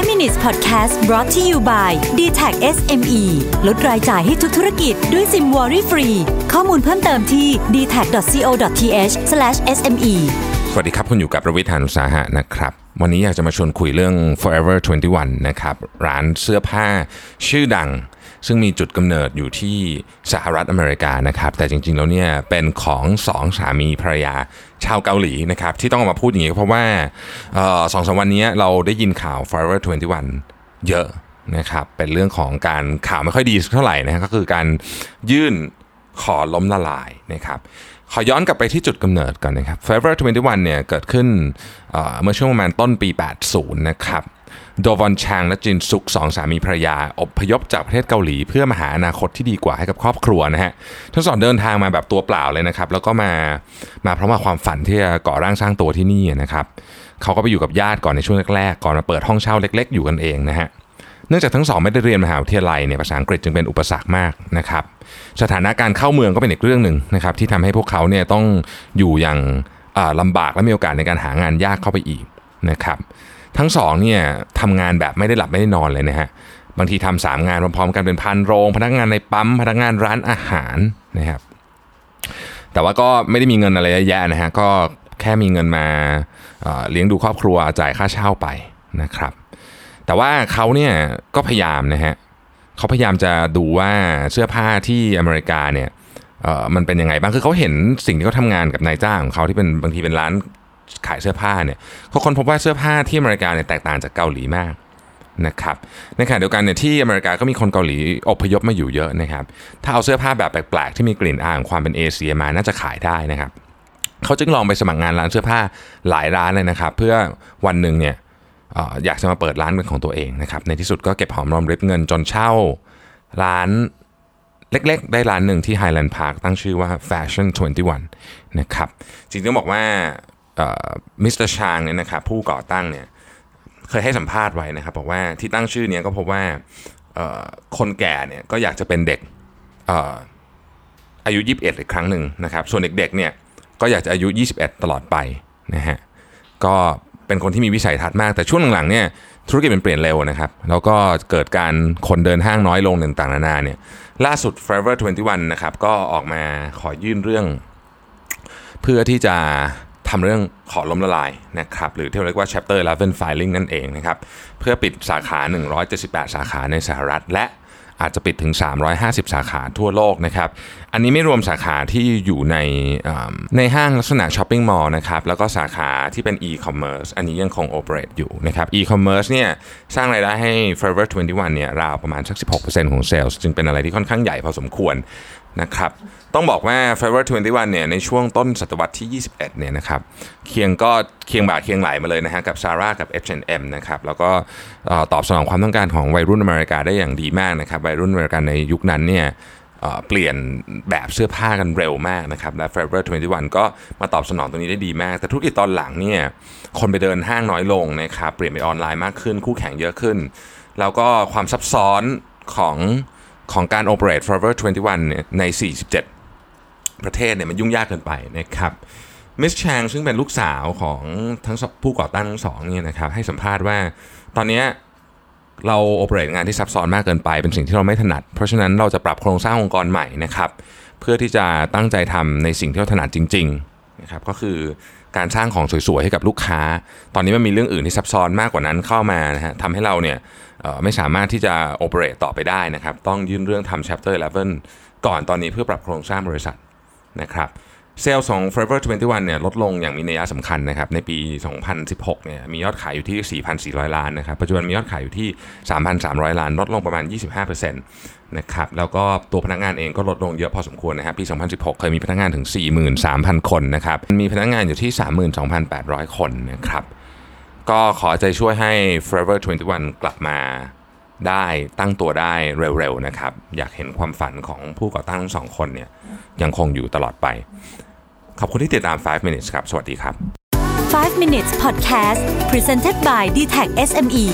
5 minutes podcast brought to you by d t a c SME ลดรายจ่ายให้ทุกธุรกิจด้วยซิมวอรี่ฟรี ข้อมูลเพิ่มเติมที่ d t a c c o t h s m e สวัสดีครับ คุณอยู่กับประวิทยานุสาหะนะครับ วันนี้อยากจะมาชวนคุยเรื่อง Forever 21 นะครับ ร้านเสื้อผ้าชื่อดัง ซึ่งมีจุดกำเนิดอยู่ที่สหรัฐอเมริกานะครับ แต่จริงๆแล้วเนี่ยเป็นของสองสามีภรรยาชาวเกาหลีนะครับ ที่ต้องออกมาพูดอย่างนี้เพราะว่าออสองสามวันนี้เราได้ยินข่าว Forever 21 เยอะนะครับ เป็นเรื่องของการข่าวไม่ค่อยดีเท่าไหร่นะก็คือการยื่นขอล้มละลายนะครับขอย้อนกลับไปที่จุดกำเนิดก่อนนะครับ Forever 21 เนี่ยเกิดขึ้นเออเมื่อช่วงประมาณต้นปี 80 นะครับ โดวอนชางและจินซุกสองสามีภรรยาอบพยพจากประเทศเกาหลี เพื่อมาหาอนาคตที่ดีกว่าให้กับครอบครัวนะฮะทั้งสองเดินทางมาแบบตัวเปล่าเลยนะครับ แล้วก็มามาเพราะว่าความฝันที่จะก่อร่างสร้างตัวที่นี่นะครับเขาก็ไปอยู่กับญาติก่อนในช่วงแรกๆก่อนมาเปิดห้องเช่าเล็ก ๆ อยู่กันเองนะฮะเนื่องจากทั้งสองไม่ได้เรียนมหาวิทยาลัยเนี่ยภาษาอังกฤษจึงเป็นอุปสรรคมากนะครับสถานะการเข้าเมืองก็เป็นอีกเรื่องหนึ่งนะครับที่ทำให้พวกเขาเนี่ยต้องอยู่อย่างอ่าลำบากและมีโอกาสในการหางานยากเข้าไปอีกนะครับ ทั้งสองเนี่ยทำงานแบบไม่ได้หลับไม่ได้นอนเลยนะฮะบางทีทำสามงานพร้อมๆกันเป็นพันโรง พนักงานในปั๊มพนักงานร้านอาหารนะครับแต่ว่าก็ไม่ได้มีเงินอะไรเยอะแยะนะฮะก็แค่มีเงินมาเเลี้ยงดูครอบครัวจ่ายค่าเช่าไปนะครับ แต่ว่าเขาเนี่ยก็พยายามนะฮะเขาพยายามจะดูว่าเสื้อผ้าที่อเมริกาเนี่ยมันเป็นยังไงบ้างคือเขาเห็นสิ่งที่เขาทำงานกับนายจ้างของเขาที่เป็นบางทีเป็นร้าน ขายเสื้อผ้าเนี่ยเขาค้นพบว่าเสื้อผ้าที่อเมริกาเนี่ยแตกต่างจากเกาหลีมากนะครับในขณะเดียวกันเนี่ยที่อเมริกาก็มีคนเกาหลีอพยพมาอยู่เยอะนะครับ ถ้าเอาเสื้อผ้าแบบแปลกๆที่มีกลิ่นอายของความเป็นเอเชียมาน่าจะขายได้นะครับเขาจึงลองไปสมัครงานร้านเสื้อผ้าหลายร้านเลยนะครับ เพื่อวันหนึ่งเนี่ยอยากจะมาเปิดร้านเป็นของตัวเองนะครับในที่สุดก็เก็บหอมรอมริบเงินจนเช่า ร้านเล็กๆ ได้ร้านหนึ่งที่ Highland Park ตั้งชื่อว่า Fashion 21 นะครับ จริงต้องบอกว่า มิสเตอร์ชางเนี่ยนะครับผู้ก่อตั้งเนี่ยเคยให้สัมภาษณ์ไว้นะครับบอกว่าที่ตั้งชื่อเนี้ยก็พบว่าเอ่อคนแก่เนี่ยก็อยากจะเป็นเด็กเอ่ออายุ 21อีกครั้งหนึ่งนะครับ ส่วนเด็กๆเนี่ยก็อยากจะอายุ 21 ตลอดไปนะฮะก็เป็นคนที่มีวิสัยทัศน์มาก แต่ช่วงหลังๆเนี่ยธุรกิจมันเปลี่ยนเร็วนะครับ แล้วก็เกิดการคนเดินห้างน้อยลงต่างๆนานาเนี่ยล่าสุด Forever 21 นะครับก็ออกมาขอยื่นเรื่อง เพื่อที่จะ ทำเรื่องขอล้มละลายนะครับหรือที่เรียกว่า chapter 11 filing นั่นเองนะครับเพื่อปิดสาขา 178 สาขาในสหรัฐ และอาจจะปิดถึง 350 สาขาทั่วโลกนะครับ อันนี้ไม่รวมสาขาที่อยู่ในในห้างลักษณะช้อปปิ้งมอลล์นะครับ แล้วก็สาขาที่เป็น e-commerce อันนี้ยังคงโอเปเรตอยู่นะครับ e-commerce เนี่ยสร้างรายได้ให้ Forever 21 เนี่ยราวประมาณสัก 16%ของเซลล์จึงเป็นอะไรที่ค่อนข้างใหญ่พอสมควร นะครับต้องบอกว่า Forever 21เนี่ยในช่วงต้นศตวรรษที่ 21เนี่ยนะครับเคียงก็เคียงบ่าเคียงไหลมาเลยนะฮะกับซาร่ากับ H&M นะครับแล้วก็ตอบสนองความต้องการของวัยรุ่นอเมริกาได้อย่างดีมากนะครับวัยรุ่นอเมริกันในยุคนั้นเนี่ยเอ่อเปลี่ยนแบบเสื้อผ้ากันเร็วมากนะครับและ Forever 21 ก็มาตอบสนองตรงนี้ได้ดีมาก แต่ธุรกิจตอนหลังเนี่ยคนไปเดินห้างน้อยลงนะครับเปลี่ยนไปออนไลน์มากขึ้นคู่แข่งเยอะขึ้น แล้วก็ความซับซ้อนของ ของการ operate Forever 21นใน 47 ประเทศเนี่ยมันยุ่งยากเกินไปนะครับมิสแชงซึ่งเป็นลูกสาวของทั้งผู้ก่อตั้งทั้งสองเนี่ยนะครับให้สัมภาษณ์ว่าตอนนี้เราโอเปเรตงานที่ซับซ้อนมากเกินไปเป็นสิ่งที่เราไม่ถนัด เพราะฉะนั้นเราจะปรับโครงสร้างองค์กรใหม่นะครับ เพื่อที่จะตั้งใจทำในสิ่งที่เราถนัดจริงๆ นะครับก็คือการสร้างของสวยๆให้กับลูกค้า ตอนนี้มันมีเรื่องอื่นที่ซับซ้อนมากกว่านั้นเข้ามานะฮะทำให้เราเนี่ยไม่สามารถที่จะโอเปเรตต่อไปได้นะครับ ต้องยื่นเรื่องทำ chapter 11 ก่อนตอนนี้เพื่อปรับโครงสร้างบริษัทนะครับ เซลล์ของ Forever 21 เนี่ยลดลงอย่างมีนัยสำคัญนะครับในปี 2016 เนี่ยมียอดขายอยู่ที่ 4,400 ล้านนะครับปัจจุบันมียอดขายอยู่ที่ 3,300 ล้าน ลดลงประมาณ 25%นะครับแล้วก็ตัวพนักงานเองก็ลดลงเยอะพอสมควรนะครับปี 2016 เคยมีพนักงานถึง 43,000 คนนะครับมีพนักงานอยู่ที่ 32,800 คนนะครับก็ขอใจช่วยให้ Forever 21 กลับมาได้ตั้งตัวได้เร็วๆนะครับ อยากเห็นความฝันของผู้ก่อตั้งทั้งสองคนเนี่ยยังคงอยู่ตลอดไป ขอบคุณที่ติดตาม 5 minutes ครับ สวัสดีครับ 5 minutes podcast presented by d t a c SME